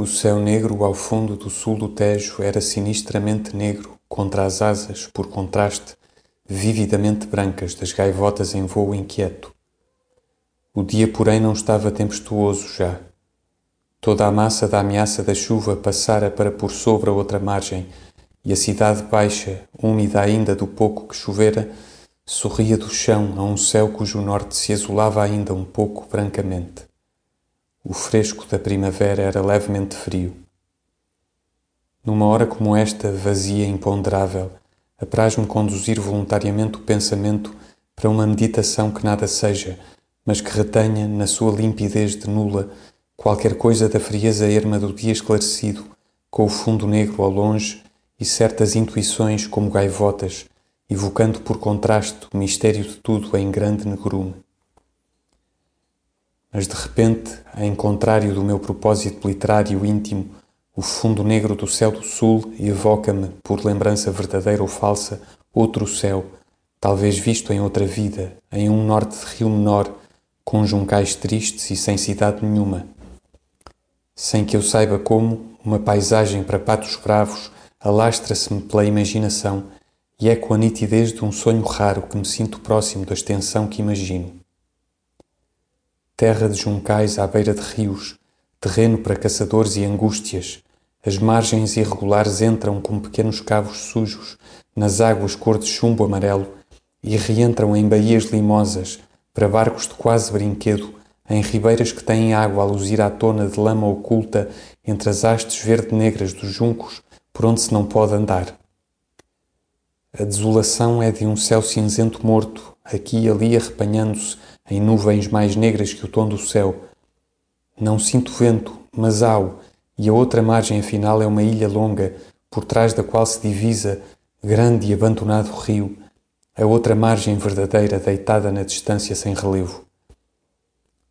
O céu negro ao fundo do sul do Tejo era sinistramente negro contra as asas, por contraste, vividamente brancas das gaivotas em voo inquieto. O dia, porém, não estava tempestuoso já. Toda a massa da ameaça da chuva passara para por sobre a outra margem, e a cidade baixa, úmida ainda do pouco que chovera, sorria do chão a um céu cujo norte se azulava ainda um pouco brancamente. O fresco da primavera era levemente frio. Numa hora como esta, vazia e imponderável, apraz-me conduzir voluntariamente o pensamento para uma meditação que nada seja, mas que retenha, na sua limpidez de nula, qualquer coisa da frieza erma do dia esclarecido, com o fundo negro ao longe e certas intuições como gaivotas, evocando por contraste o mistério de tudo em grande negrume. Mas de repente, em contrário do meu propósito literário íntimo, o fundo negro do céu do sul evoca-me, por lembrança verdadeira ou falsa, outro céu, talvez visto em outra vida, em um norte de rio menor, com juncais tristes e sem cidade nenhuma. Sem que eu saiba como, uma paisagem para patos bravos alastra-se-me pela imaginação e é com a nitidez de um sonho raro que me sinto próximo da extensão que imagino terra de juncais à beira de rios, terreno para caçadores e angústias. As margens irregulares entram como pequenos cavos sujos nas águas cor de chumbo amarelo e reentram em baías limosas para barcos de quase brinquedo em ribeiras que têm água a luzir à tona de lama oculta entre as hastes verde-negras dos juncos por onde se não pode andar. A desolação é de um céu cinzento morto, aqui e ali arrepanhando-se em nuvens mais negras que o tom do céu. Não sinto vento, mas ao, e a outra margem afinal é uma ilha longa, por trás da qual se divisa, grande e abandonado rio, a outra margem verdadeira deitada na distância sem relevo.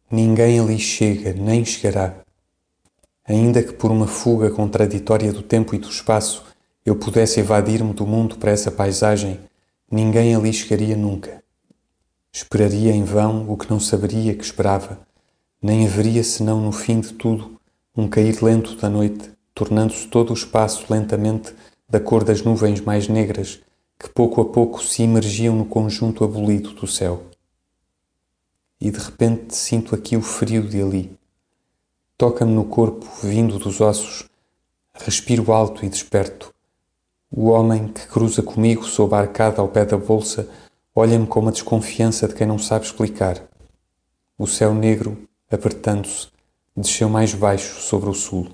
Ninguém ali chega, nem chegará. Ainda que por uma fuga contraditória do tempo e do espaço eu pudesse evadir-me do mundo para essa paisagem, ninguém ali chegaria nunca. Esperaria em vão o que não saberia que esperava, nem haveria senão no fim de tudo um cair lento da noite, tornando-se todo o espaço lentamente da cor das nuvens mais negras que pouco a pouco se imergiam no conjunto abolido do céu. E de repente sinto aqui o frio de ali. Toca-me no corpo, vindo dos ossos. Respiro alto e desperto. O homem que cruza comigo sob a arcada ao pé da bolsa olha-me com uma desconfiança de quem não sabe explicar. O céu negro, apertando-se, desceu mais baixo sobre o sul.